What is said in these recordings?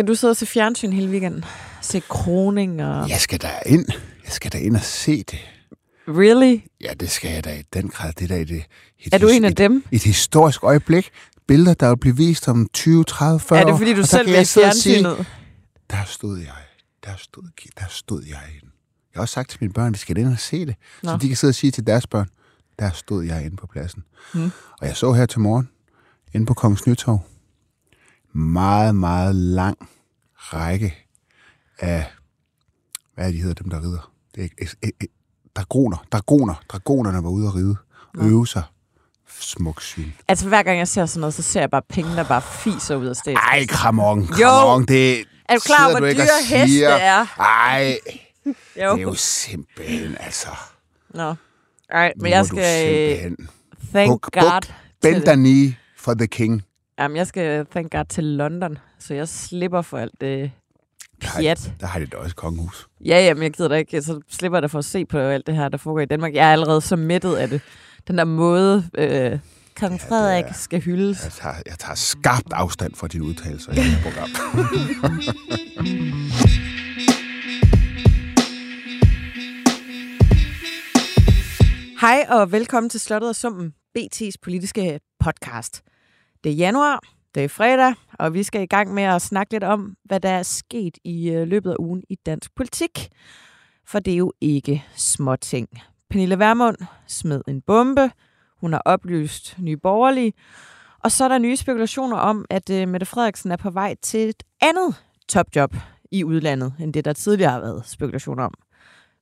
Skal du sidde og se fjernsyn hele weekenden? Se kroning og... Jeg skal da ind. Jeg skal da ind og se det. Really? Ja, det skal jeg da i den grad. Det er da et, et, Er du en af dem? Et historisk øjeblik. Billeder, der vil blive vist om 20, 30, 40 Er det år. fordi, du der selv vil sige, fjernsynet? Der stod jeg. Der stod, der stod jeg inde. Jeg har også sagt til mine børn, at de skal ind og se det. Nå. Så de kan sidde og sige til deres børn, der stod jeg inde på pladsen. Hmm. Og jeg så her til morgen, inde på Kongens Nytorv, meget, meget lang række af, hvad er de hedder, dem der rider? Det er dragoner, dragoner, dragonerne var ude at ride, Nå. øve sig. Smuk syn. Altså, hver gang jeg ser sådan noget, så ser jeg bare penge, der bare fiser ud af stedet. Ej, kramon, kramon, det Er du klar over, hvor dyre heste er? Ej, Jo. det er jo simpelthen, altså. Nå. Ej, men jeg skal... Thank Buk. God. bend knee for the king. Jamen, jeg skal thank God til London, så jeg slipper for alt det pjat. Der har de da også kongehus. Ja, ja, men jeg gider da ikke. Så slipper jeg da for at se på alt det her, der foregår i Danmark. Jeg er allerede så mættet af det. Den der måde, øh, kong Ja, Frederik det er- skal hyldes. Jeg tager, jeg tager skarpt afstand fra dine udtalelser i det her program. Hej og velkommen til Slottet og Sumpen, BT's politiske podcast. Det er januar, det er fredag, og vi skal i gang med at snakke lidt om, hvad der er sket i øh, løbet af ugen i dansk politik. For det er jo ikke små ting. Pernille Vermund smed en bombe, hun har oplyst nye borgerlige, og så er der nye spekulationer om, at øh, Mette Frederiksen er på vej til et andet topjob i udlandet, end det der tidligere har været spekulationer om.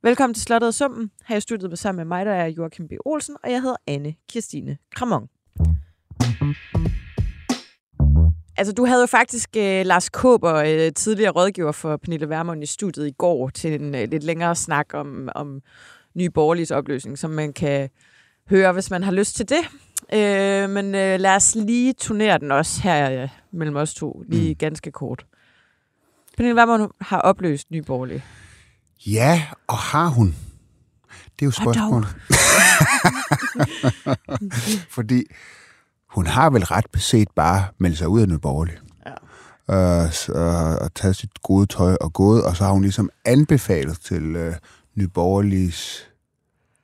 Velkommen til Slottet og Sumpen. Her i studiet med sammen med mig, der er Joachim B. Olsen, og jeg hedder Anne Kirstine Kramon. Altså, du havde jo faktisk øh, Lars Kåber, øh, tidligere rådgiver for Pernille Vermund i studiet i går, til en øh, lidt længere snak om, om nye borgerliges opløsning, som man kan høre, hvis man har lyst til det. Øh, men øh, lad os lige turnere den også her øh, mellem os to, lige mm. ganske kort. Pernille Vermund har opløst nye borgerlige. Ja, og har hun? Det er jo spørgsmålet. Fordi hun har vel ret beset bare meldt sig ud af Nye Borgerlige. Ja. Øh, så, og taget sit gode tøj og gået, og så har hun ligesom anbefalet til øh, Nye Borgerliges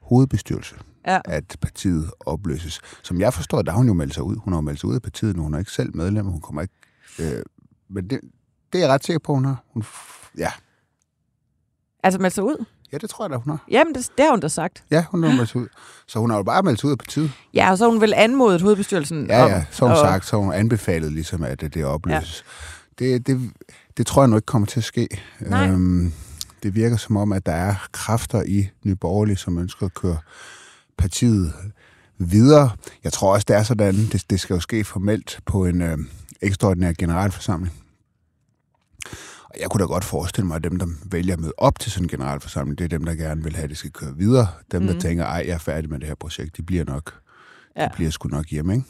hovedbestyrelse, Ja. at partiet opløses. Som jeg forstår, der har hun jo meldt sig ud. Hun har jo meldt sig ud af partiet nu. Hun er ikke selv medlem, hun kommer ikke... Øh, men det, det er jeg ret sikker på, hun har. Hun, ja. Altså meldt sig ud? Ja, det tror jeg da, hun har. Jamen, det, det har hun da sagt. Ja, hun har meldt ud. Så hun har jo bare meldt ud af partiet. Ja, og så har hun vel anmodet hovedbestyrelsen Ja, om... ja, så hun og- sagt, så hun anbefalet ligesom, at det opløses. Ja. Det, det, det tror jeg nu ikke kommer til at ske. Nej. Øhm, det virker som om, at der er kræfter i Nye Borgerlige, som ønsker at køre partiet videre. Jeg tror også, det er sådan, det, det skal jo ske formelt på en øh, ekstraordinær generalforsamling. Jeg kunne da godt forestille mig, at dem, der vælger at møde op til sådan en generalforsamling, det er dem, der gerne vil have, at det skal køre videre. Dem, mm. der Mhm. tænker, ej, jeg er færdig med det her projekt, de bliver nok, ja. Ja. de bliver sgu nok hjemme, ikke?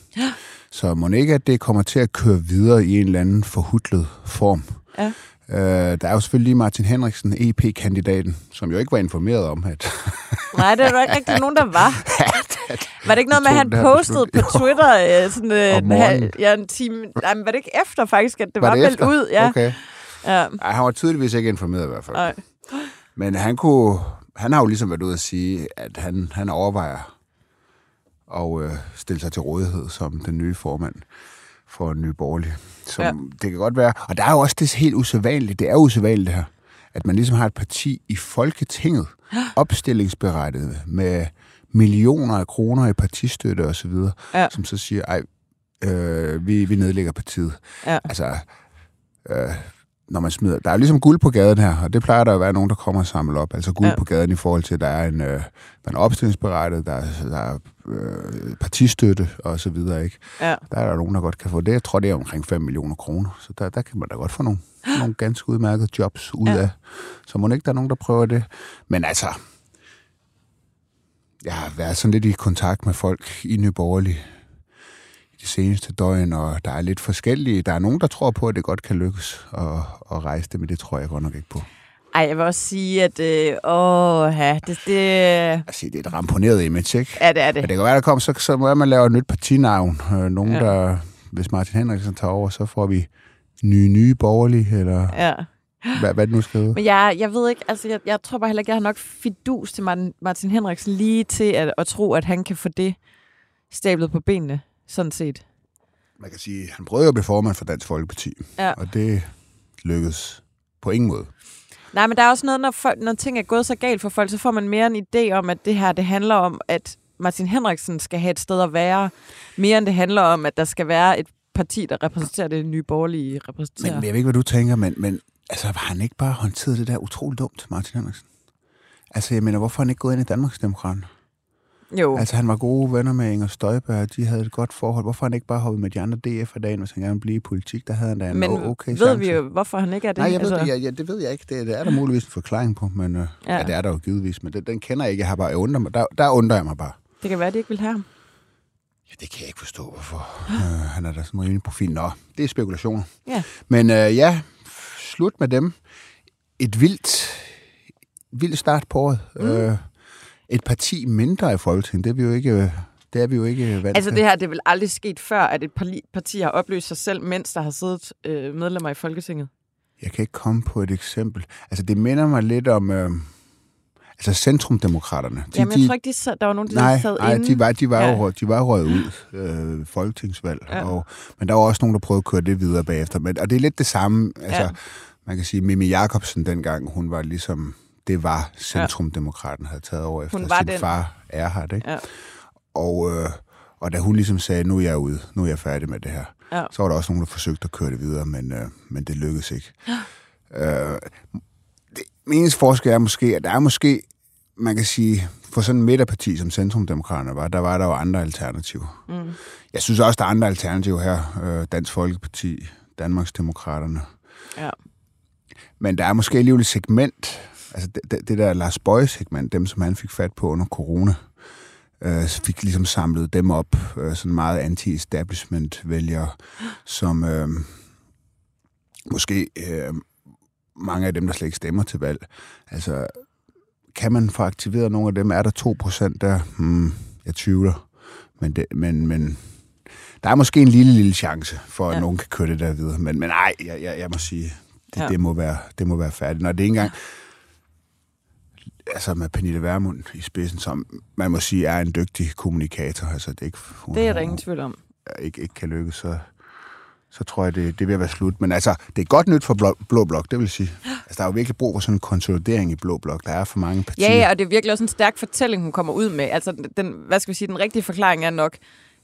Så må ikke, at det kommer til at køre videre i en eller anden forhudlet form. Ja. Øh, der er jo selvfølgelig lige Martin Henriksen, EP-kandidaten, som jo ikke var informeret om, at Nej, det er der ikke rigtig nogen, der var. Var det ikke noget med, at han postede på? Twitter øh, sådan, øh, en ja, en time? Nej, men var det ikke efter faktisk, at det var, var meldt ud? Ja. Okay. Ja. Ej, han var tydeligvis ikke informeret i hvert fald. Nej. Men han, kunne, han har jo ligesom været ude at sige, at han, han overvejer at øh, stille sig til rådighed som den nye formand for en ny borgerlig. Som Ja. Det kan godt være. Og der er jo også det helt usædvanligt. Det er usædvanligt det her. At man ligesom har et parti i Folketinget, opstillingsberettiget med millioner af kroner i partistøtte osv., Ja. som så siger, ej, øh, vi, vi nedlægger partiet. Ja. Altså, øh, når man smider... Der er ligesom guld på gaden her, og det plejer der at være nogen, der kommer og samler op. Altså guld Ja. på gaden i forhold til, at der er en, øh, man er opstillingsberettet, der er, der er øh, partistøtte og så videre, ikke? ja. Der er der nogen, der godt kan få det. Jeg tror, det er omkring 5 millioner kroner. Så der, der kan man da godt få nogle, nogle ganske udmærkede jobs ud Ja. af. Så må ikke der er nogen, der prøver det. Men altså, jeg har været sådan lidt i kontakt med folk i i de seneste døgn, og der er lidt forskellige. Der er nogen, der tror på, at det godt kan lykkes at, at rejse det, men det tror jeg godt nok ikke på. Ej, jeg vil også sige, at øh, åh, ja, det, det, Altså, det er et ramponeret image, ikke? ja, det er Men det. det kan være, der kommer, så, så må man lave et nyt partinavn. Øh, nogen, Ja. ja. der, hvis Martin Henriksen tager over, så får vi nye, nye borgerlige, eller Ja. hvad, hvad det nu skal hedde. Men jeg, jeg ved ikke, altså jeg, jeg tror bare heller ikke, jeg har nok fidus til Martin, Martin Henriksen lige til at, at tro, at han kan få det stablet på benene, sådan set. Man kan sige, han prøvede at blive formand for Dansk Folkeparti, Ja. og det lykkedes på ingen måde. Nej, men der er også noget, når, folk, når ting er gået så galt for folk, så får man mere en idé om, at det her, det handler om, at Martin Henriksen skal have et sted at være, mere end det handler om, at der skal være et parti, der repræsenterer det nye borgerlige repræsenterer. Men, men jeg ved ikke, hvad du tænker, men, men altså, har han ikke bare håndteret det der utroligt dumt, Martin Henriksen? Altså, jeg mener, hvorfor har han ikke gået ind i Danmarksdemokraterne? Jo, Altså, han var gode venner med Inger Støjberg, og de havde et godt forhold. Hvorfor han ikke bare hoppet med de andre DF'er dagen, hvis han gerne vil blive i politik? Der havde han da en men okay ved chance. vi jo, hvorfor han ikke er det? Nej, jeg ved, altså, det, ja, ja, det ved jeg ikke. Det, det er der muligvis en forklaring på, men øh, ja. Ja. det er der jo givetvis. Men den, den kender jeg ikke. Jeg har bare jeg undrer mig. Der, der undrer jeg mig bare. Det kan være, de ikke vil have ham. Ja, det kan jeg ikke forstå, hvorfor. Øh, han er da sådan en rimelig profil. Nå, det er spekulationer. Ja. Men øh, ja, slut med dem. Et vildt, vildt start på året. Mm. Øh, et parti mindre i Folketinget, det er vi jo ikke, det er vi jo ikke vant Altså det her, det vel aldrig sket før, at et parti- har opløst sig selv, mens der har siddet øh, medlemmer i Folketinget. Jeg kan ikke komme på et eksempel. Altså, det minder mig lidt om... Øh, altså, Centrumdemokraterne. De, Jamen, jeg tror ikke, de sad, der var nogen, der Nej, sad nej inde. de var, de var, Ja. jo, de var røget ud øh, folketingsvalg. Ja. Og, men der var også nogen, der prøvede at køre det videre bagefter. Men, og det er lidt det samme. Altså, Ja. Man kan sige, Mimi Jacobsen dengang, hun var ligesom... Det var Centrumdemokraten, havde taget over efter Hun var sin den. far Erhard, ikke? Ja. Og, øh, og da hun ligesom sagde, nu er jeg ude, nu er jeg færdig med det her, Ja. så var der også nogen, der forsøgte at køre det videre, men, øh, men det lykkedes ikke. øh, det, min eneste forskel er måske, at der er måske, man kan sige, for sådan en midterparti, som Centrumdemokraterne var, der var der jo andre alternativer. Mm. Jeg synes også, der er andre alternativer her. Øh, Dansk Folkeparti, Danmarksdemokraterne. Ja. Men der er måske alligevel et segment, altså det, det, der Lars Bøje-segment, dem som han fik fat på under corona, øh, fik ligesom samlet dem op, øh, sådan meget anti-establishment-vælgere, som øh, måske øh, mange af dem, der slet ikke stemmer til valg. Altså, kan man få aktiveret nogle af dem? Er der 2% der? Hmm, jeg tvivler. Men, det, men, men der er måske en lille, lille chance for, at Ja. ja. nogen kan køre det der videre. Men, men nej, jeg, jeg, jeg må sige, det, Ja. ja. det, må være, det må være færdigt. Når det ikke engang... Altså med Pernille Vermund i spidsen, som man må sige er en dygtig kommunikator. Altså det er ikke, hun, Det er der ingen tvivl om. ikke, ikke kan lykkes, så, så tror jeg, det, det vil være slut. Men altså, det er godt nyt for blå, blå blok, det vil sige. Altså, der er jo virkelig brug for sådan en konsolidering i blå blok. Der er for mange partier. Ja, ja, og det er virkelig også en stærk fortælling, hun kommer ud med. Altså, den, hvad skal vi sige, den rigtige forklaring er nok,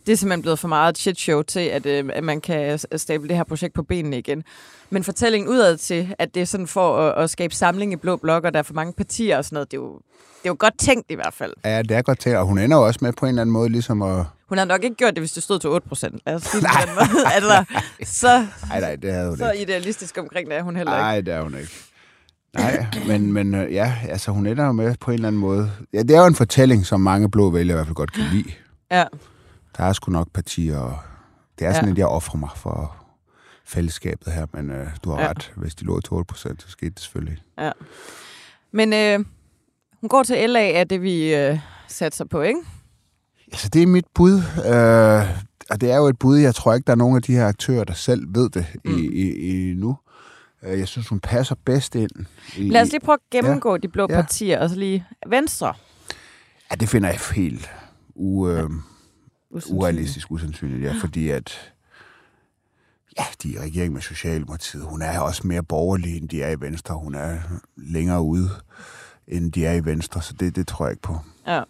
det er simpelthen blevet for meget et shit show til, at, øh, at man kan stable det her projekt på benene igen. Men fortællingen udad til, at det er sådan for at, at skabe samling i blå blok, og der er for mange partier og sådan noget, det er jo, det er jo godt tænkt i hvert fald. Ja, det er godt til, og hun ender jo også med på en eller anden måde ligesom at... Hun havde nok ikke gjort det, hvis det stod til 8 procent. Den måde. altså, så, Nej, nej, det havde hun så ikke. idealistisk omkring det er hun heller ikke. Nej, det er hun ikke. Nej, men, men øh, ja, altså hun ender jo med på en eller anden måde. Ja, det er jo en fortælling, som mange blå vælgere i hvert fald godt kan lide. Ja, Der er sgu nok partier, og det er sådan, Ja. at jeg offrer mig for fællesskabet her, men øh, du har Ja. ret. Hvis de lå til 8 procent, så skete det selvfølgelig. ja. Men øh, hun går til LA af det, vi øh, satser på, ikke? Altså, det er mit bud, øh, og det er jo et bud, jeg tror ikke, der er nogen af de her aktører, der selv ved det mm. i, i, i nu. Øh, Jeg synes, hun passer bedst ind. I, Lad os lige prøve at gennemgå ja. de blå Ja. partier, og så lige Venstre. Ja, det finder jeg helt u, øh, Usandsynligt. urealistisk usandsynligt, ja, fordi at ja, de er i regering med Socialdemokratiet. Hun er også mere borgerlig, end de er i Venstre. Hun er længere ude, end de er i Venstre, så det, det tror jeg ikke på. Ja.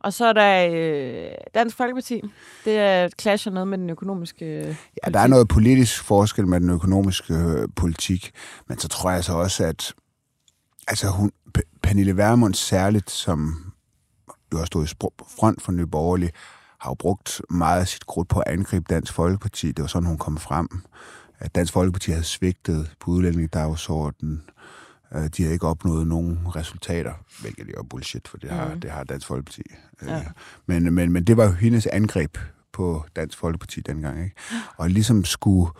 Og så er der øh, Dansk Folkeparti. Det er clasher noget med den økonomiske øh, Ja, der er noget politisk forskel med den økonomiske øh, politik, men så tror jeg så også, at altså hun, P- Pernille Vermund særligt, som jo har stået i front for Nye Borgerlige, har jo brugt meget af sit krudt på at angribe Dansk Folkeparti. Det var sådan, hun kom frem. At Dansk Folkeparti havde svigtet på udlændingedagsordenen. Øh, De havde ikke opnået nogen resultater, hvilket jo er bullshit, for det har, Mhm. det har Dansk Folkeparti. Ja. Ja. Men, men, men det var jo hendes angreb på Dansk Folkeparti dengang. Ikke? Og ligesom skulle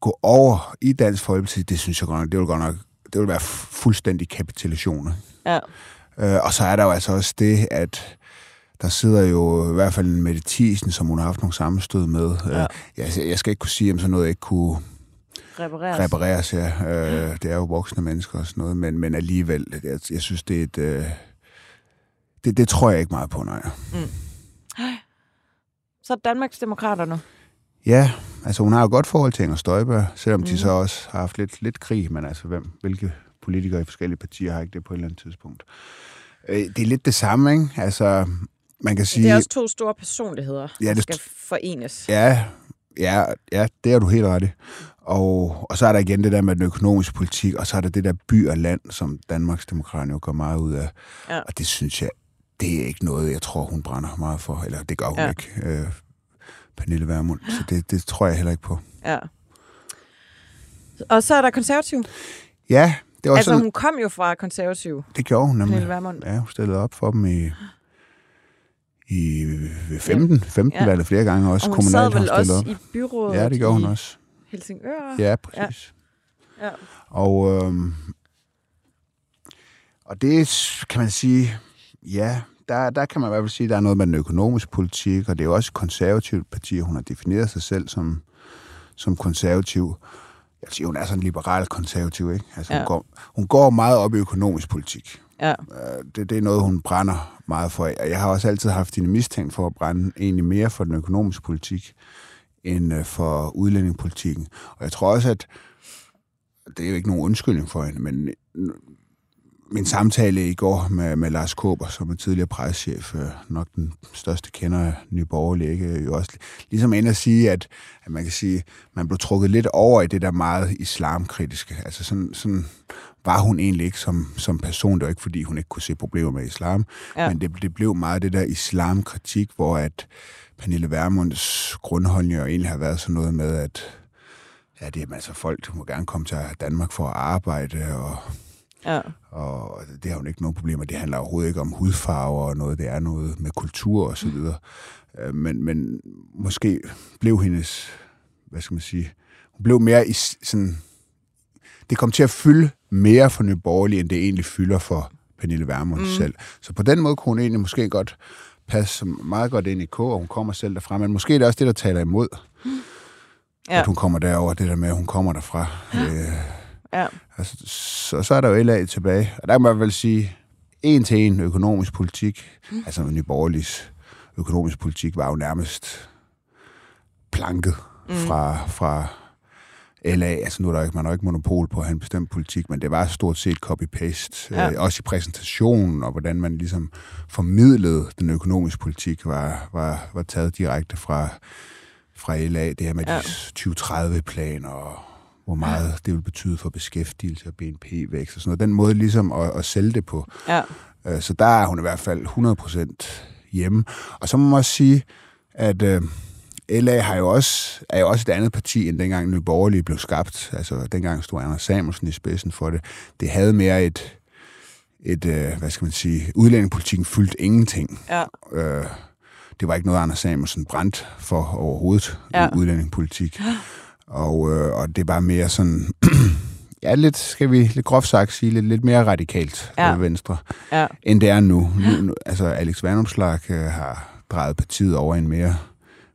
gå over i Dansk Folkeparti, det synes jeg godt nok, det vil godt nok, det vil være fu- fuldstændig kapitulation. ikke? Ja. Øh, og så er der jo altså også det, at der sidder jo i hvert fald en Mette Thiesen, som hun har haft nogle sammenstød med. Ja. Øh, jeg, jeg skal ikke kunne sige, om sådan noget ikke kunne, repareres. repareres, ja. Øh, det er jo voksne mennesker og sådan noget, men, men alligevel, jeg, jeg synes, det er et... Øh, det, det tror jeg ikke meget på, nej. Så Danmarks Demokraterne. Ja, altså hun har jo godt forhold til Inger Støjberg, selvom mm. de så også har haft lidt, lidt krig, men altså hvem, hvilke politikere i forskellige partier har ikke det på et eller andet tidspunkt. Øh, det er lidt det samme, ikke? Altså, man kan sige... Det er også to store personligheder, Ja, der det- skal forenes. Ja, ja, ja, det er du helt ret i. Og, og så er der igen det der med den økonomiske politik, og så er der det der by og land, som Danmarks Demokrater jo går meget ud af. Ja. Og det synes jeg, det er ikke noget, jeg tror, hun brænder meget for. Eller det gør hun ja. ikke, øh, Pernille Vermund. Så det, det tror jeg heller ikke på. Ja. Og så er der konservativ. Ja, det var Altså, sådan, hun kom jo fra konservativ, det gjorde hun nemlig. Pernille Vermund. Ja, hun stillede op for dem i, i 15, 15 Ja. ja. valget flere gange også. Og hun sad vel også i byrådet Ja, det gjorde hun også. Helsingør. Ja, præcis. Ja. Og, øhm, og det kan man sige, ja, der, der kan man i hvert fald sige, at der er noget med den økonomiske politik, og det er jo også et konservativt parti, hun har defineret sig selv som, som konservativ. Jeg siger, hun er sådan en liberal konservativ, ikke? Altså, Ja. hun, går, hun går meget op i økonomisk politik ja. Øh, det, det er noget, hun brænder meget for. Og Jeg har også altid haft hende mistænkt for at brænde egentlig mere for den økonomiske politik, end øh, for udlændingepolitikken. Og jeg tror også, at det er jo ikke nogen undskyldning for hende, men øh, min samtale i går med, med Lars Kåber, som er tidligere presschef, nok den største kender af Nye Borgerlige, ikke? jo også ligesom ind at sige, at, at man kan sige, man blev trukket lidt over i det der meget islamkritiske. Altså sådan, sådan var hun egentlig ikke som, som person. Det var ikke, fordi hun ikke kunne se problemer med islam, Ja. men det, det blev meget det der islamkritik, hvor at Pernille Vermunds jo egentlig har været sådan noget med, at ja, det er altså folk, der må gerne komme til Danmark for at arbejde, og ja. og det har hun ikke nogen problemer. Det handler overhovedet ikke om hudfarver og noget. Det er noget med kultur og så videre. Øh, Men, men måske blev hendes, hvad skal man sige, hun blev mere i sådan, det kom til at fylde mere for Nye Borgerlige, end det egentlig fylder for Pernille Vermund mm. selv. Så på den måde kunne hun egentlig måske godt passe meget godt ind i K, og hun kommer selv derfra. Men måske er det også det, der taler imod, Ja. ja. at hun kommer derover. Det der med, at hun kommer derfra. Øh, ja. Altså, så, så er der jo LA tilbage. Og der kan man vel sige, en til en økonomisk politik, mm. altså Nye Borgerliges økonomisk politik, var jo nærmest planket mm. fra, fra LA. Altså nu er der ikke, man har jo ikke monopol på at have en bestemt politik, men det var stort set copy-paste. Ja. Ja. Øh, også i præsentationen, og hvordan man ligesom formidlede den økonomiske politik, var, var, var taget direkte fra, fra LA. Det her med Ja. ja. de 2030-planer, og hvor meget det vil betyde for beskæftigelse og BNP-vækst og sådan noget. Den måde ligesom at, at sælge det på. ja. Øh, Så der er hun i hvert fald 100% hjemme. Og så må man også sige, at øh, LA har jo også, er jo også et andet parti, end dengang Nye Borgerlige blev skabt. Altså dengang stod Anders Samuelsen i spidsen for det. Det havde mere et, et øh, hvad skal man sige, udlændingepolitikken fyldte ingenting. ja. Øh, det var ikke noget, Anders Samuelsen brændt for overhovedet Ja. udlændingepolitik. Og, øh, og det var mere sådan, ja, lidt, skal vi lidt groft sagt sige, lidt, lidt mere radikalt Ja. venstre, ja. end det er nu. nu, altså, Alex Vandomslag øh, har drejet partiet over en mere,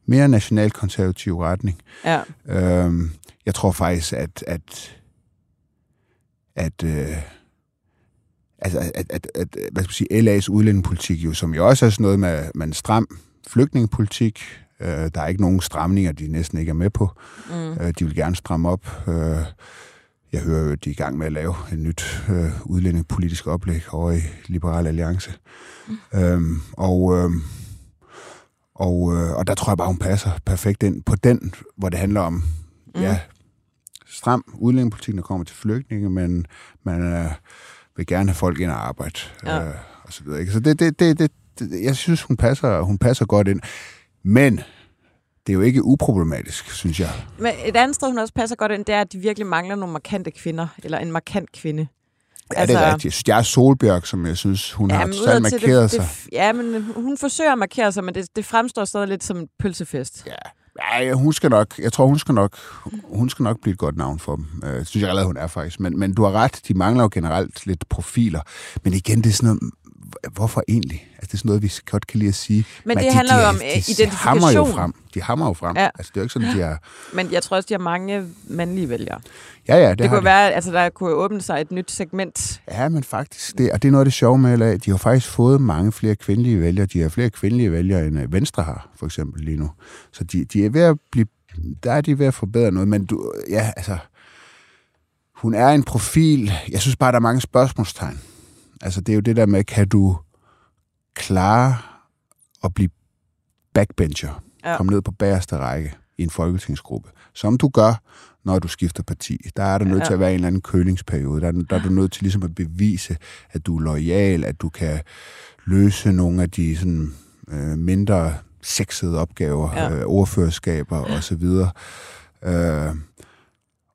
mere nationalkonservativ retning. ja. Øhm, jeg tror faktisk, at, at, at, øh, altså, at, at, at, hvad skal man sige, LA's udlændingepolitik, jo, som jo også er sådan noget med, med en stram flygtningepolitik. Øh, der er ikke nogen stramninger, de næsten ikke er med på. Mm. Øh, de vil gerne stramme op. Øh, jeg hører jo, at de er i gang med at lave et nyt øh, udlændingepolitisk oplæg over i Liberal Alliance. Mm. Øhm, og, øh, og, øh, og der tror jeg bare, hun passer perfekt ind på den, hvor det handler om mm. ja, stram udlændingepolitik, der kommer til flygtninge, men man øh, vil gerne have folk ind og arbejde. Ja. Øh, og så videre. Ikke? Så det, det, det, det, det, jeg synes, hun passer, hun passer godt ind. Men det er jo ikke uproblematisk, synes jeg. Men et andet sted, hun også passer godt ind, det er, at de virkelig mangler nogle markante kvinder, eller en markant kvinde. Ja, altså, det er rigtigt. Jeg er Solbjørg, som jeg synes, hun ja, har totalt markeret det, sig. Det, ja, men hun forsøger at markere sig, men det, det fremstår stadig lidt som en pølsefest. Ja. Ja, hun skal nok, jeg tror, hun skal nok, hun skal nok blive et godt navn for dem. Øh, Det synes jeg allerede, hun er faktisk. Men, men du har ret, de mangler jo generelt lidt profiler. Men igen, det er sådan noget, hvorfor egentlig? Altså, det er sådan noget, vi godt kan lide at sige. Men det handler jo om, øh, de, de identifikation. Hammer jo frem. De hammer jo frem. Ja. Altså, det er jo ikke sådan, de er... Men jeg tror også, de har mange mandlige vælgere. Ja, ja, det, Det kunne de. være, altså der kunne åbne sig et nyt segment. Ja, men faktisk, det, og det er noget af det sjove med LA. De har faktisk fået mange flere kvindelige vælgere. De har flere kvindelige vælgere, end øh, Venstre har, for eksempel lige nu. Så de, de er ved at blive, der er de ved at forbedre noget. Men du, ja, altså, hun er en profil. Jeg synes bare, der er mange spørgsmålstegn. Altså, det er jo det der med, kan du klare at blive backbencher? Ja. Komme ned på bagerste række i en folketingsgruppe. Som du gør, når du skifter parti. Der er der nødt Ja. til at være en eller anden kølingsperiode. Der, er- der er du nødt til ligesom at bevise, at du er lojal, at du kan løse nogle af de sådan, øh, mindre sexede opgaver, Ja. ja. øh, ordførerskaber osv. Øh,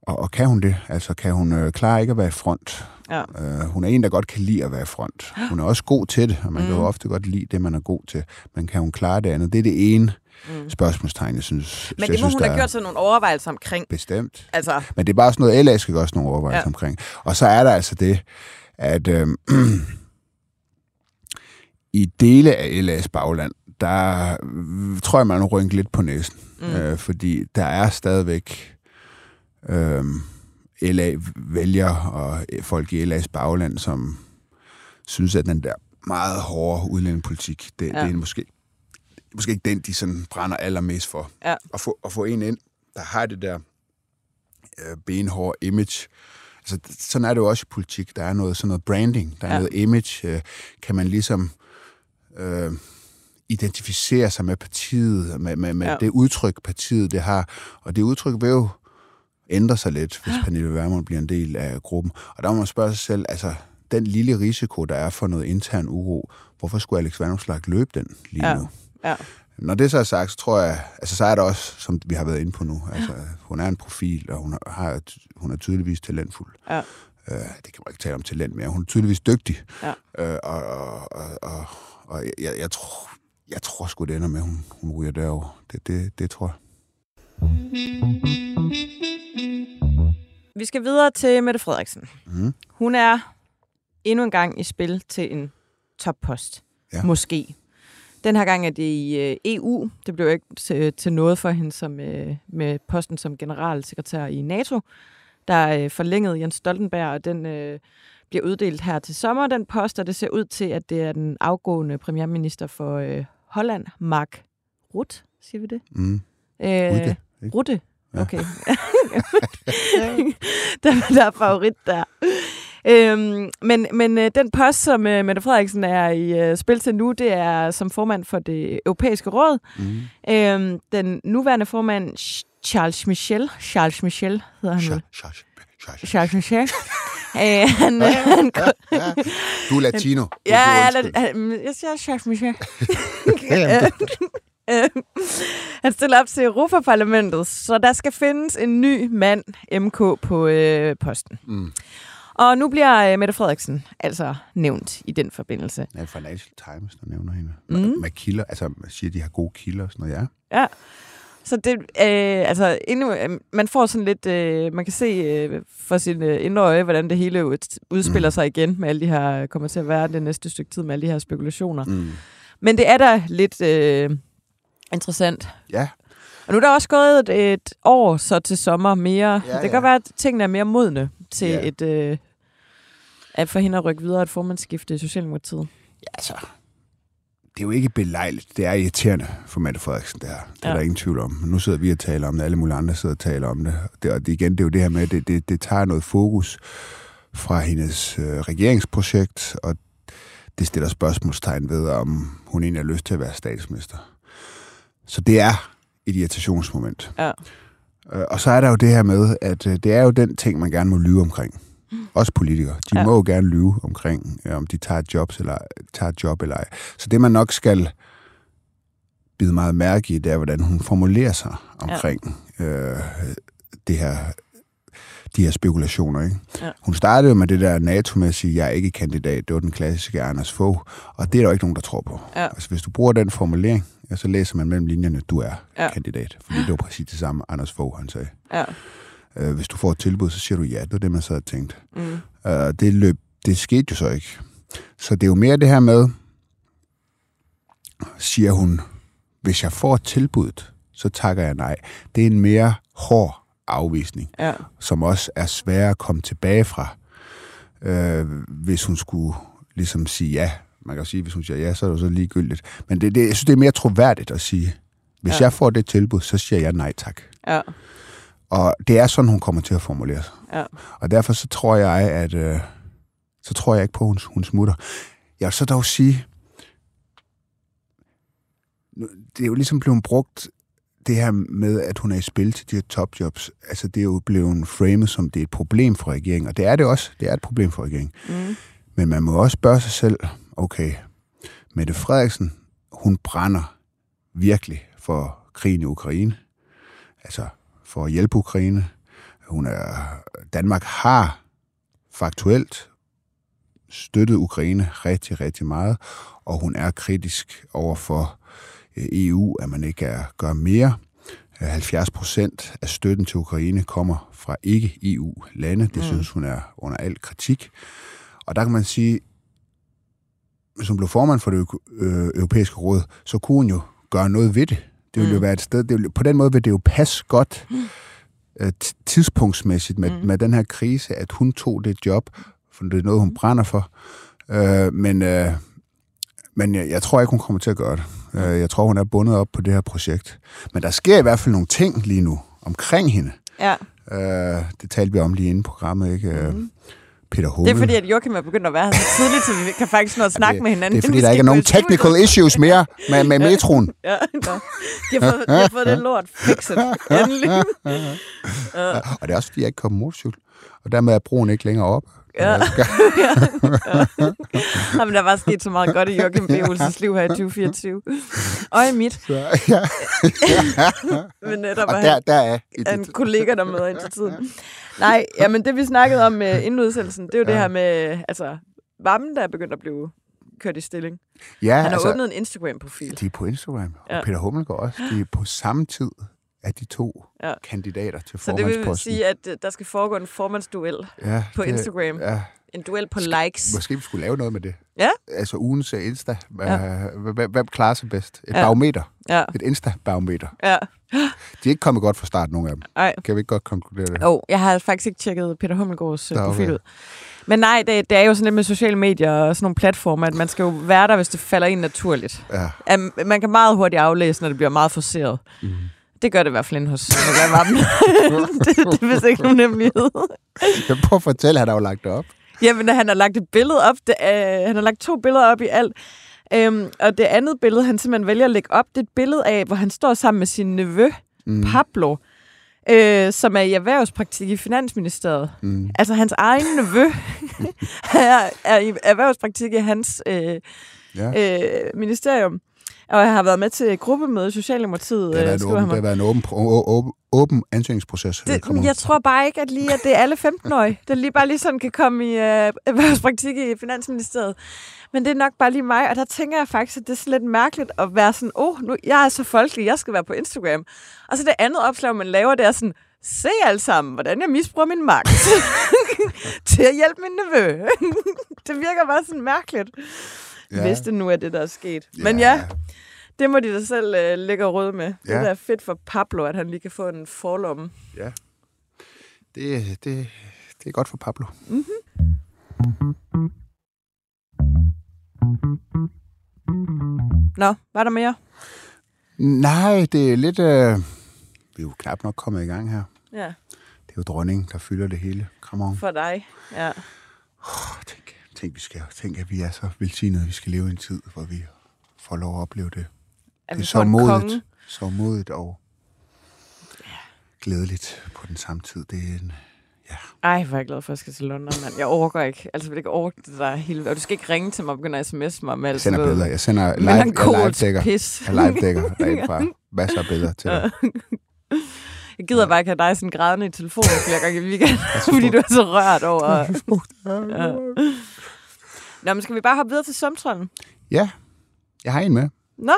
og, og kan hun det? Altså, kan hun øh, klare ikke at være i front? Ja. Øh, hun er en, der godt kan lide at være i front. Hun er også god til det, og man mm. kan Mm. jo ofte godt lide det, man er god til. Men kan hun klare det andet? Det er det ene Mm. spørgsmålstegn, jeg synes, Men det må synes, hun have gjort sig nogle overvejelser omkring. bestemt. Altså, Men det er bare sådan noget, LA skal gøre også nogle overvejelser Ja. omkring. Og så er der altså det, at øh, i dele af LA's bagland, der øh, tror jeg, man må rynke lidt på næsen. Mm. Mm. Øh, fordi der er stadigvæk øh, LA-vælgere og folk i LA's bagland, som synes, at den der meget hårde udlændingepolitik, det, Ja. det er måske, måske ikke den, de sådan brænder allermest for. Ja. At, få, at få en ind, der har det der øh, benhårde image. Altså, sådan er det jo også i politik. Der er noget, sådan noget branding, der er Ja. noget image. Øh, kan man ligesom øh, identificere sig med partiet, med, med, med ja. det udtryk, partiet det har. Og det udtryk vil jo ændre sig lidt, hvis Pernille Vermund bliver en del af gruppen. Og der må man spørge sig selv, altså, den lille risiko, der er for noget intern uro, hvorfor skulle Alex Vanopslagh løbe den lige Ja. nu? ja. Når det så er sagt, så tror jeg, altså så er der også, som vi har været inde på nu, altså hun er en profil, og hun, har, hun er tydeligvis talentfuld. Ja. Øh, det kan man ikke tale om talent mere. Hun er tydeligvis dygtig. Ja. Øh, og og, og, og, og jeg, jeg, tror, jeg tror sgu, det ender med, at hun, hun ryger derover. Det, det, det tror jeg. Vi skal videre til Mette Frederiksen. Mm. Hun er endnu en gang i spil til en toppost. Ja. Måske. Den her gang er det i øh, EU. Det blev ikke til, til noget for hende som, øh, med posten som generalsekretær i NATO. Der er øh, forlænget Jens Stoltenberg, og den øh, bliver uddelt her til sommer, den post, og det ser ud til, at det er den afgående premierminister for øh, Holland, Mark Rutte, siger vi det? Mm. Øh, Rutte? Rutte? Ja. Okay. der, der er favorit der. Øhm, men men øh, den post, som øh, Mette Frederiksen er i øh, spil til nu, det er som formand for det europæiske råd. Mm. Øhm, den nuværende formand, Ch- Charles Michel, Charles Michel hedder han sha- sha- Charles Michel. øh, han, øh, han, Ja. Du er latino. Ja, du ja, undskyld. han, jeg siger Charles Michel. Ja, jamen, Øh, han stiller op til Europaparlamentet, så der skal findes en ny mand, MK, på øh, posten. Mm. Og nu bliver øh, Mette Frederiksen altså nævnt i den forbindelse. Ja, Financial Times, der nævner hende. Mm. Med kilder, altså siger, de har gode kilder og sådan noget, ja. Ja. Så det, øh, altså, endnu, øh, man får sådan lidt, øh, man kan se øh, for sin øh, indre øje, hvordan det hele ud- udspiller Mm. sig igen med alle de her, kommer til at være det næste stykke tid med alle de her spekulationer. Mm. Men det er da lidt øh, interessant. Ja, Og nu er der også gået et, et år så til sommer mere. Ja, det kan ja. godt være, at tingene er mere modne til Ja. et... Øh, at for hende at rykke videre et formandsskifte i Socialdemokratiet. Ja, altså, det er jo ikke belejligt. Det er irriterende for Mette Frederiksen, det her. Det er ja. der ingen tvivl om. Men nu sidder vi og taler om det, alle mulige andre sidder og taler om det. det og det, igen, det er jo det her med, at det, det, det tager noget fokus fra hendes øh, regeringsprojekt, og det stiller spørgsmålstegn ved, om hun egentlig har lyst til at være statsminister. Så det er et irritationsmoment. Ja. Øh, Og så er der jo det her med, at øh, det er jo den ting, man gerne må lyve omkring. Også politikere. De Ja. må jo gerne lyve omkring, øh, om de tager et, jobs eller, tager job eller ej. Så det, man nok skal bide meget mærke i, det er, hvordan hun formulerer sig omkring ja. øh, det her, de her spekulationer. Ikke? Ja. Hun startede jo med det der NATO med at sige, jeg er ikke kandidat. Det var den klassiske Anders Fogh. Og det er der jo ikke nogen, der tror på. Ja. Altså, hvis du bruger den formulering, ja, så læser man mellem linjerne, du er ja. kandidat. Fordi det var præcis det samme, Anders Fogh han sagde. Ja. Øh, hvis du får et tilbud, så siger du ja. Det var det, man så havde tænkt. Mm. Øh, det, løb, det skete jo så ikke. så det er jo mere det her med, siger hun, hvis jeg får tilbuddet, så takker jeg nej. Det er en mere hård afvisning, Ja. som også er svær at komme tilbage fra, øh, hvis hun skulle ligesom sige ja. Man kan sige, hvis hun siger ja, så er det så ligegyldigt. Men det, det, jeg synes, det er mere troværdigt at sige, hvis Ja. jeg får det tilbud, så siger jeg nej tak. Ja. Og det er sådan, hun kommer til at formulere sig. Ja. Og derfor så tror jeg, at øh, så tror jeg ikke på, at hun, hun smutter. Jeg vil så dog sige, det er jo ligesom blevet brugt, det her med, at hun er i spil til de her topjobs. Altså, det er jo blevet framet som, det er et problem for regeringen. Og det er det også. Det er et problem for regeringen. Mm. Men man må også spørge sig selv, okay, Mette Frederiksen, hun brænder virkelig for krigen i Ukraine. Altså for at hjælpe Ukraine. Hun er, Danmark har faktuelt støttet Ukraine rigtig, rigtig meget, og hun er kritisk over for øh, EU, at man ikke er, gør mere. Øh, 70 procent af støtten til Ukraine kommer fra ikke-EU-lande. Det mm. synes hun er under al kritik. Og der kan man sige, hun blev formand for det øh, europæiske råd, så kunne hun jo gøre noget ved det. Det ville Mm. jo være et sted, det ville, på den måde vil det jo passe godt øh, tidspunktsmæssigt med, Mm. mm. med den her krise, at hun tog det job, for det er noget, hun brænder for. Øh, men øh, men jeg, jeg tror ikke, hun kommer til at gøre det. Øh, jeg tror, hun er bundet op på det her projekt. Men der sker i hvert fald nogle ting lige nu omkring hende. ja. Øh, det talte vi om lige inden programmet, ikke? Mm. Peter Hummel. Det er fordi, at Joachim er begyndt at være her så tidligt, så vi kan faktisk nå at snakke det, med hinanden. Det er fordi, der ikke er nogen i studiet. technical issues mere med, med metroen. Ja, nå. De har fået, de har fået det lort fikset. Endelig. Og det er også fordi, jeg ikke kom motorcykel. Og dermed er broen ikke længere op. Ja. Jamen, der var sket så meget godt i Joachim B. Olsens liv her i 2024. Og i mit. Så, ja. Men øh, der Og der, der er en dit, kollega, der møder ind til tiden. Nej, jamen det vi snakkede om uh, inden udsendelsen, det er jo ja. det Ja. her med, altså, varmen, der er begyndt at blive kørt i stilling. ja, Han har altså, åbnet en Instagram-profil. de er på Instagram. Ja. Og Peter Hummel går også. De er på samme tid af de to Ja. kandidater til Så det vil sige, at øh, der skal foregå en formandsduel ja, på Instagram. Ja, En duel på likes. måske vi skulle lave noget med det. Ja. Altså ugens uh, Insta. Ja. Ja. Hvem, hvem klarer sig bedst? Et Ja. ja. barometer. Ja, Et Insta-barometer. ja. De er ikke kommet godt fra start, nogen af dem. Ej. Kan vi ikke godt konkludere det? Oh, jeg har faktisk ikke tjekket Peter Hummelgaards Nå, okay. profil ud. Men nej, det, det er jo sådan lidt med sociale medier og sådan nogle platformer, at man skal jo være der, hvis det falder ind naturligt. Ja. At man kan meget hurtigt aflæse, når det bliver meget forceret. Mm. Det gør det i hvert fald inde hos Nicolai Wammen. det, det er vist ikke nogen hemmelighed. Jeg prøver at fortælle, han har jo lagt det op. Jamen, han har lagt et billede op. Det, øh, han har lagt to billeder op i alt. Øhm, og det andet billede, han simpelthen vælger at lægge op, det er et billede af, hvor han står sammen med sin nevø, Mm. Pablo, øh, som er i erhvervspraktik i Finansministeriet. Mm. Altså hans egen nevø er, er i erhvervspraktik i hans øh, Ja. øh, ministerium. Og jeg har været med til gruppemøde i Socialdemokratiet, Det har øh, været en skriver åben, det har været en åben, åben, åben ansøgningsproces. Det, jeg ud. tror bare ikke, at lige at det er alle 15-årige, der lige bare lige sådan kan komme i øh, erhvervspraktik i Finansministeriet. Men det er nok bare lige mig, og der tænker jeg faktisk, at det er sådan lidt mærkeligt at være sådan, åh, oh, nu, jeg er så folkelig, jeg skal være på Instagram. Og så det andet opslag, man laver, det er sådan, se alle sammen, hvordan jeg misbruger min magt til at hjælpe min nevø. det virker bare sådan mærkeligt, ja. hvis det nu er det, der er sket. Men ja, det må de da selv øh, lægge røde med. Det Ja. er da fedt for Pablo, at han lige kan få en forlomme. Ja. Det, det, det er godt for Pablo. Nå, var der mere? Nej, det er lidt... Øh, vi er jo knap nok kommet i gang her. Ja, Det er jo dronningen, der fylder det hele. Come on. for dig. Ja. Oh, tænk, tænk, vi skal, tænk, at vi er så velsignede, at vi skal leve i en tid, hvor vi får lov at opleve det. At det er så modigt, så modigt og glædeligt på den samme tid. Det er en, Ej, hvor er jeg glad for, at jeg skal til London, mand. Jeg overgår ikke. Altså, jeg vil ikke orke det der hele... Og du skal ikke ringe til mig og begynde at sms mig med alt jeg sender billeder. Jeg sender live, jeg live-dækker. pis. Jeg live-dækker derindfra. Masser af billeder til dig. Jeg gider bare ikke have dig sådan grædende i telefonen flere gange i weekenden, fordi du er så rørt over... Ja. Nå, men skal vi bare hoppe videre til sumtrollen? Ja, jeg har en med. Nå,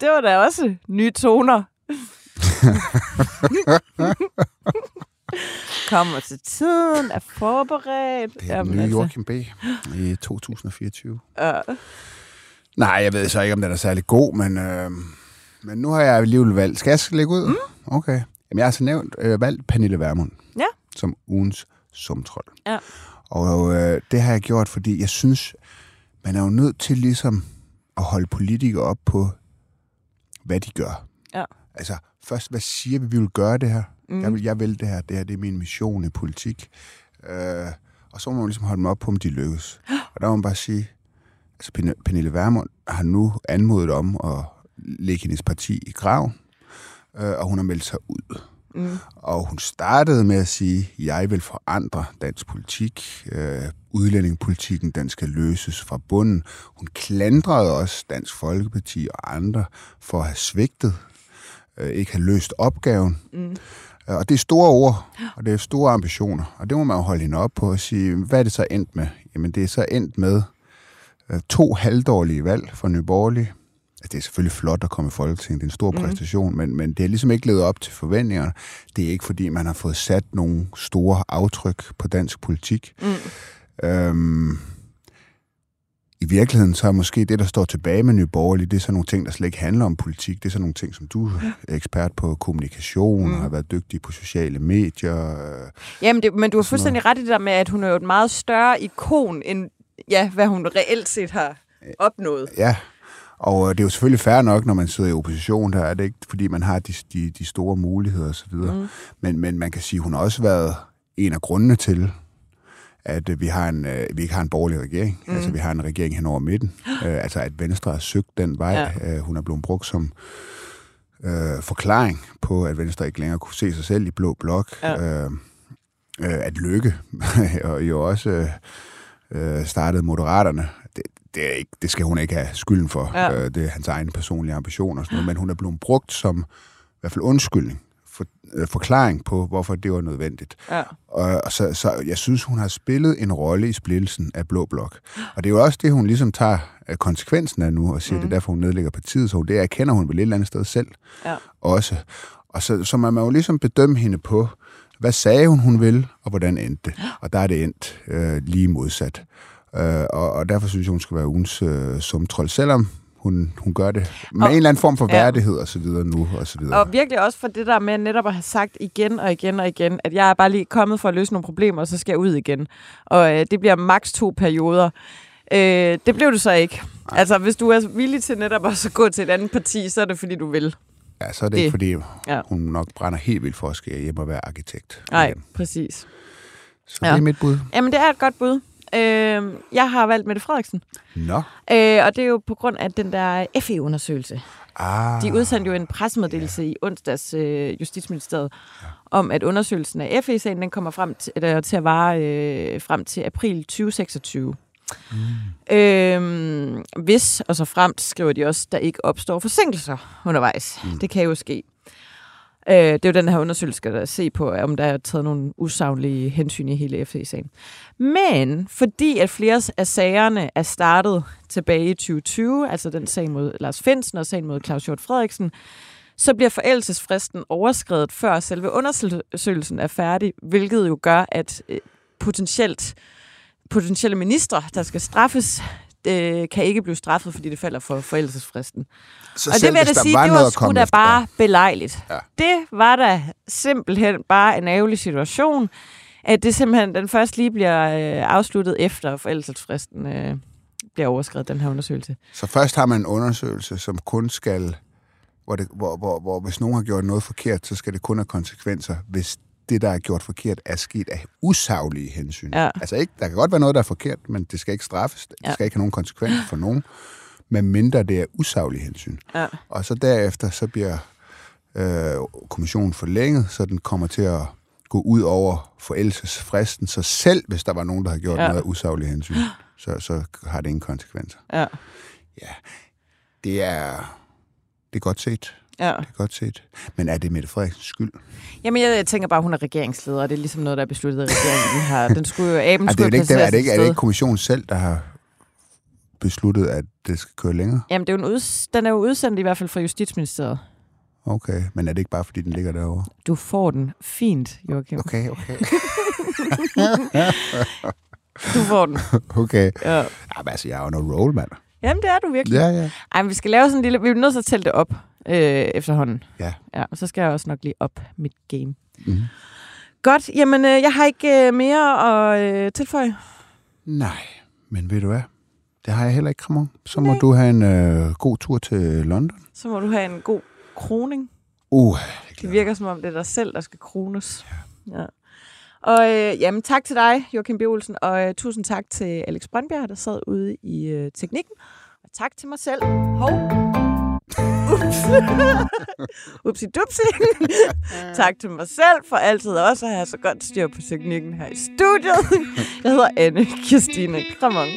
det var da også nye toner. Kommer til tiden, er forberedt. Det er den nye Joachim B. i 2024. Øh, Nej, jeg ved så ikke, om den er særlig god, men, øh, men nu har jeg alligevel valgt. Skal jeg lægge ud? Mm. Okay. Jamen, jeg har så nævnt, øh, valgt Pernille Vermund Ja. som ugens sumtrol. Ja. Og øh, det har jeg gjort, fordi jeg synes, man er jo nødt til ligesom at holde politikere op på, hvad de gør. Ja. Altså, først, hvad siger vi, vi vil gøre det her? Mm. Jeg, vil, jeg vil det her, det her det er min mission i politik. Øh, og så må man ligesom holde dem op på, om de lykkes. Og der må man bare sige, altså Pernille Vermund har nu anmodet om at lægge hendes parti i graven, øh, og hun har meldt sig ud. Mm. Og hun startede med at sige, jeg vil forandre dansk politik. Øh, udlændingepolitikken, den skal løses fra bunden. Hun klandrede også Dansk Folkeparti og andre for at have svigtet, øh, ikke have løst opgaven. Mm. Øh, Og det er store ord, og det er store ambitioner. Og det må man jo holde hende op på og sige, hvad er det så endt med? Jamen det er så endt med øh, to halvdårlige valg for Nye Borgerlige. Det er selvfølgelig flot at komme i Folketinget, det er en stor Mhm. mm. præstation, men, men det har ligesom ikke levet op til forventningerne. Det er ikke fordi, man har fået sat nogle store aftryk på dansk politik. Mm. Øhm, I virkeligheden så er måske det, der står tilbage med Nye Borgerlige, det er sådan nogle ting, der slet ikke handler om politik. Det er sådan nogle ting, som du er ekspert på kommunikation, Mm. mm. har været dygtig på sociale medier. øh, Jamen, det, men du har fuldstændig ret i det der med, at hun er jo et meget større ikon, end ja, hvad hun reelt set har opnået. Ja, og øh, det er jo selvfølgelig fair nok, når man sidder i opposition, der er det ikke, fordi man har de, de, de store muligheder osv. Mm. Men, men man kan sige, hun har også været en af grundene til, at øh, vi, har en, øh, vi ikke har en borgerlig regering. Mm. Altså, vi har en regering hen over midten. øh, altså, at Venstre har søgt den vej. Ja. Øh, hun er blevet brugt som øh, forklaring på, at Venstre ikke længere kunne se sig selv i blå blok. Ja. Øh, øh, at Lykke og jo også øh, startede Moderaterne. Det, er ikke, det skal hun ikke have skylden for. Ja. Øh, det er hans egen personlige ambition og sådan noget. Men hun er blevet brugt som i hvert fald undskyldning, for, øh, forklaring på, hvorfor det var nødvendigt. Ja. Og, så, så jeg synes, hun har spillet en rolle i splittelsen af Blå Blok. Og det er jo også det, hun ligesom tager øh, konsekvensen af nu, og siger, mm. det er derfor, hun nedlægger partiet. Så det erkender hun vel et eller andet sted selv Ja. også. Og så, så man må jo ligesom bedømme hende på, hvad sagde hun, hun vil, og hvordan endte det. Og der er det endt øh, lige modsat. Øh, og, og derfor synes jeg, hun skal være ugens øh, sumtrol, selvom hun, hun gør det med Og- en eller anden form for ja. værdighed og så videre nu og så videre. Og virkelig også for det der med netop at have sagt igen og igen og igen, at jeg er bare lige kommet for at løse nogle problemer, og så skal jeg ud igen. Og øh, det bliver maks to perioder. Øh, det blev du så ikke. Nej. Altså, hvis du er villig til netop også at gå til et andet parti, så er det fordi, du vil. ja, så er det, det- ikke, fordi Ja. hun nok brænder helt vildt for at skal hjem og være arkitekt. Nej, præcis. Så Ja. det er mit bud. Jamen, det er et godt bud. Øh, jeg har valgt Mette Frederiksen. Nå. Øh, og det er jo på grund af den der FE-undersøgelse. Ah, De udsendte jo en pressemeddelelse i onsdags øh, Justitsministeriet om, at undersøgelsen af FE-sagen den kommer frem til, eller, til at vare øh, frem til april 2026. Mm. Øhm, hvis, og så fremt, skriver de også, der ikke opstår forsinkelser undervejs. Mm. Det kan jo ske. Øh, det er jo den her undersøgelse, der se på, om der er taget nogle usaglige hensyn i hele FE-sagen. Men fordi at flere af sagerne er startet tilbage i 2020, altså den sag mod Lars Finsen og sagen mod Claus Hjort Frederiksen, så bliver forældelsesfristen overskrevet før selve undersøgelsen er færdig, hvilket jo gør, at øh, potentielt potentielle ministre, der skal straffes, øh, kan ikke blive straffet, fordi det falder for forældelsesfristen. så Og det vil jeg da sige, var det var sgu da efter- bare belejligt. Ja. Det var da simpelthen bare en ærgerlig situation, at det simpelthen den først lige bliver øh, afsluttet efter forældelsesfristen øh, bliver overskrevet, den her undersøgelse. Så først har man en undersøgelse, som kun skal, hvor, det, hvor, hvor, hvor hvis nogen har gjort noget forkert, så skal det kun have konsekvenser, hvis det, der er gjort forkert, er sket af usaglige hensyn. Ja. Altså ikke, der kan godt være noget, der er forkert, men det skal ikke straffes. Det Ja. skal ikke have nogen konsekvenser for nogen, medmindre det er usaglige hensyn. Ja. Og så derefter, så bliver øh, kommissionen forlænget, så den kommer til at gå ud over forældelsesfristen, så selv hvis der var nogen, der har gjort Ja. ja. noget af usaglige hensyn, så, så har det ingen konsekvenser. Ja. Det er, det er godt set. Ja. Det er godt set. Men er det Mette Frederiksens skyld? Jamen, jeg tænker bare, hun er regeringsleder, og det er ligesom noget, der er besluttet af regeringen. Har, den skulle jo, aben Er det, skulle er, det ikke, er, det et ikke, er det ikke kommissionen selv, der har besluttet, at det skal køre længere? Jamen, det er jo en uds- den er jo udsendt i hvert fald fra Justitsministeriet. Okay, men er det ikke bare, fordi den ligger derovre? Du får den fint, Joachim. Okay, okay. Du får den. okay. Ja. Jamen, altså, jeg er jo noget roll, mand. Jamen, det er du virkelig. Ja, ja. Ej, vi skal lave sådan en lille... Vi er nødt til at tælle det op øh, efterhånden. Ja. Ja, og så skal jeg også nok lige op mit game. Mm. Godt, jamen øh, jeg har ikke øh, mere at øh, tilføje. Nej, men ved du hvad? Det har jeg heller ikke, Ramon. Så må Nej. du have en øh, god tur til London. Så må du have en god kroning. Uh, Det virker som om, det er dig selv, der skal krones. Ja. Og øh, jamen, tak til dig, Joachim B. Olsen, og øh, tusind tak til Alex Brøndbjerg, der sad ude i øh, teknikken. Og tak til mig selv. Hov. Ups. Upsi dupsi. tak til mig selv for altid også at have så godt styr på teknikken her i studiet. Jeg hedder Anne Kirstine Kramon.